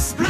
France Bleu.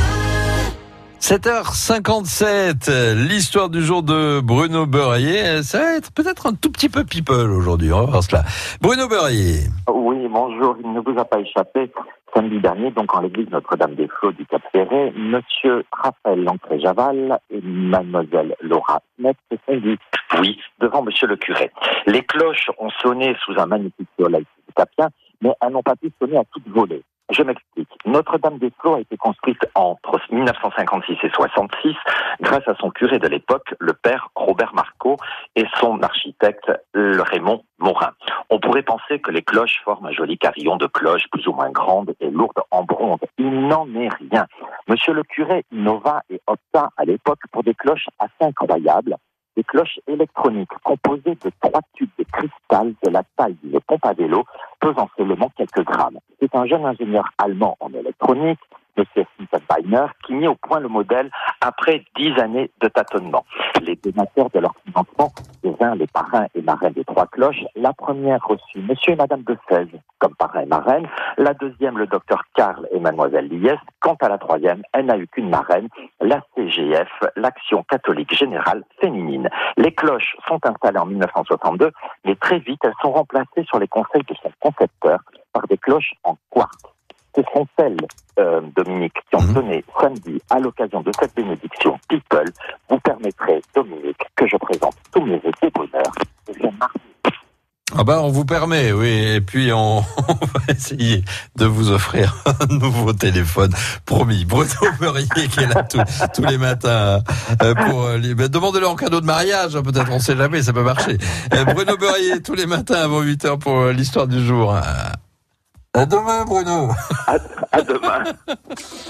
7h57, l'histoire du jour de Bruno Beurrier. Ça va être peut-être un tout petit peu people aujourd'hui, on va voir cela. Bruno Beurrier. Oui, bonjour. Il ne vous a pas échappé. Samedi dernier, donc en l'église Notre-Dame-des-Flots du Cap-Ferré, Monsieur Raphaël Lancré-Javal et Mademoiselle Laura Smith se sont dit oui devant Monsieur le curé. Les cloches ont sonné sous un magnifique soleil capien, mais elles n'ont pas pu sonner à toute volée. Je m'explique. Notre-Dame-des-Flots a été construite entre 1956 et 66 grâce à son curé de l'époque, le père Robert Marco, et son architecte le Raymond Morin. On pourrait penser que les cloches forment un joli carillon de cloches plus ou moins grandes et lourdes en bronze. Il n'en est rien. Monsieur le curé innova et opta à l'époque pour des cloches assez incroyables, des cloches électroniques composées de trois tubes de cristal de la taille d'une pompe pesant seulement quelques grammes. C'est un jeune ingénieur allemand en électronique, M. Beiner, qui mit au point le modèle après dix années de tâtonnement. Les donateurs de leur financement devinrent les parrains et marraines des trois cloches. La première reçut M. et Mme de comme parrain et marraine, la deuxième le docteur Karl et Mademoiselle Liès. Quant à la troisième, elle n'a eu qu'une marraine, la CGF, l'Action catholique générale féminine. Les cloches sont installées en 1962, mais très vite elles sont remplacées sur les conseils de son concepteur par des cloches en quartz. Ce sont celles, euh, Dominique, qui ont donné samedi à l'occasion de cette bénédiction People. Vous permettrez, Dominique, que je présente tous mes vœux de bonheur. Ah bah on vous permet, oui. Et puis on, on va essayer de vous offrir un nouveau téléphone, promis. Bruno Beurrier qui est là tous, tous les matins euh, pour euh, demandez-le en cadeau de mariage, hein, peut-être, on sait jamais, ça peut marcher. Euh, Bruno Beurrier tous les matins avant 8 heures pour l'histoire du jour. À demain Bruno. à, à demain.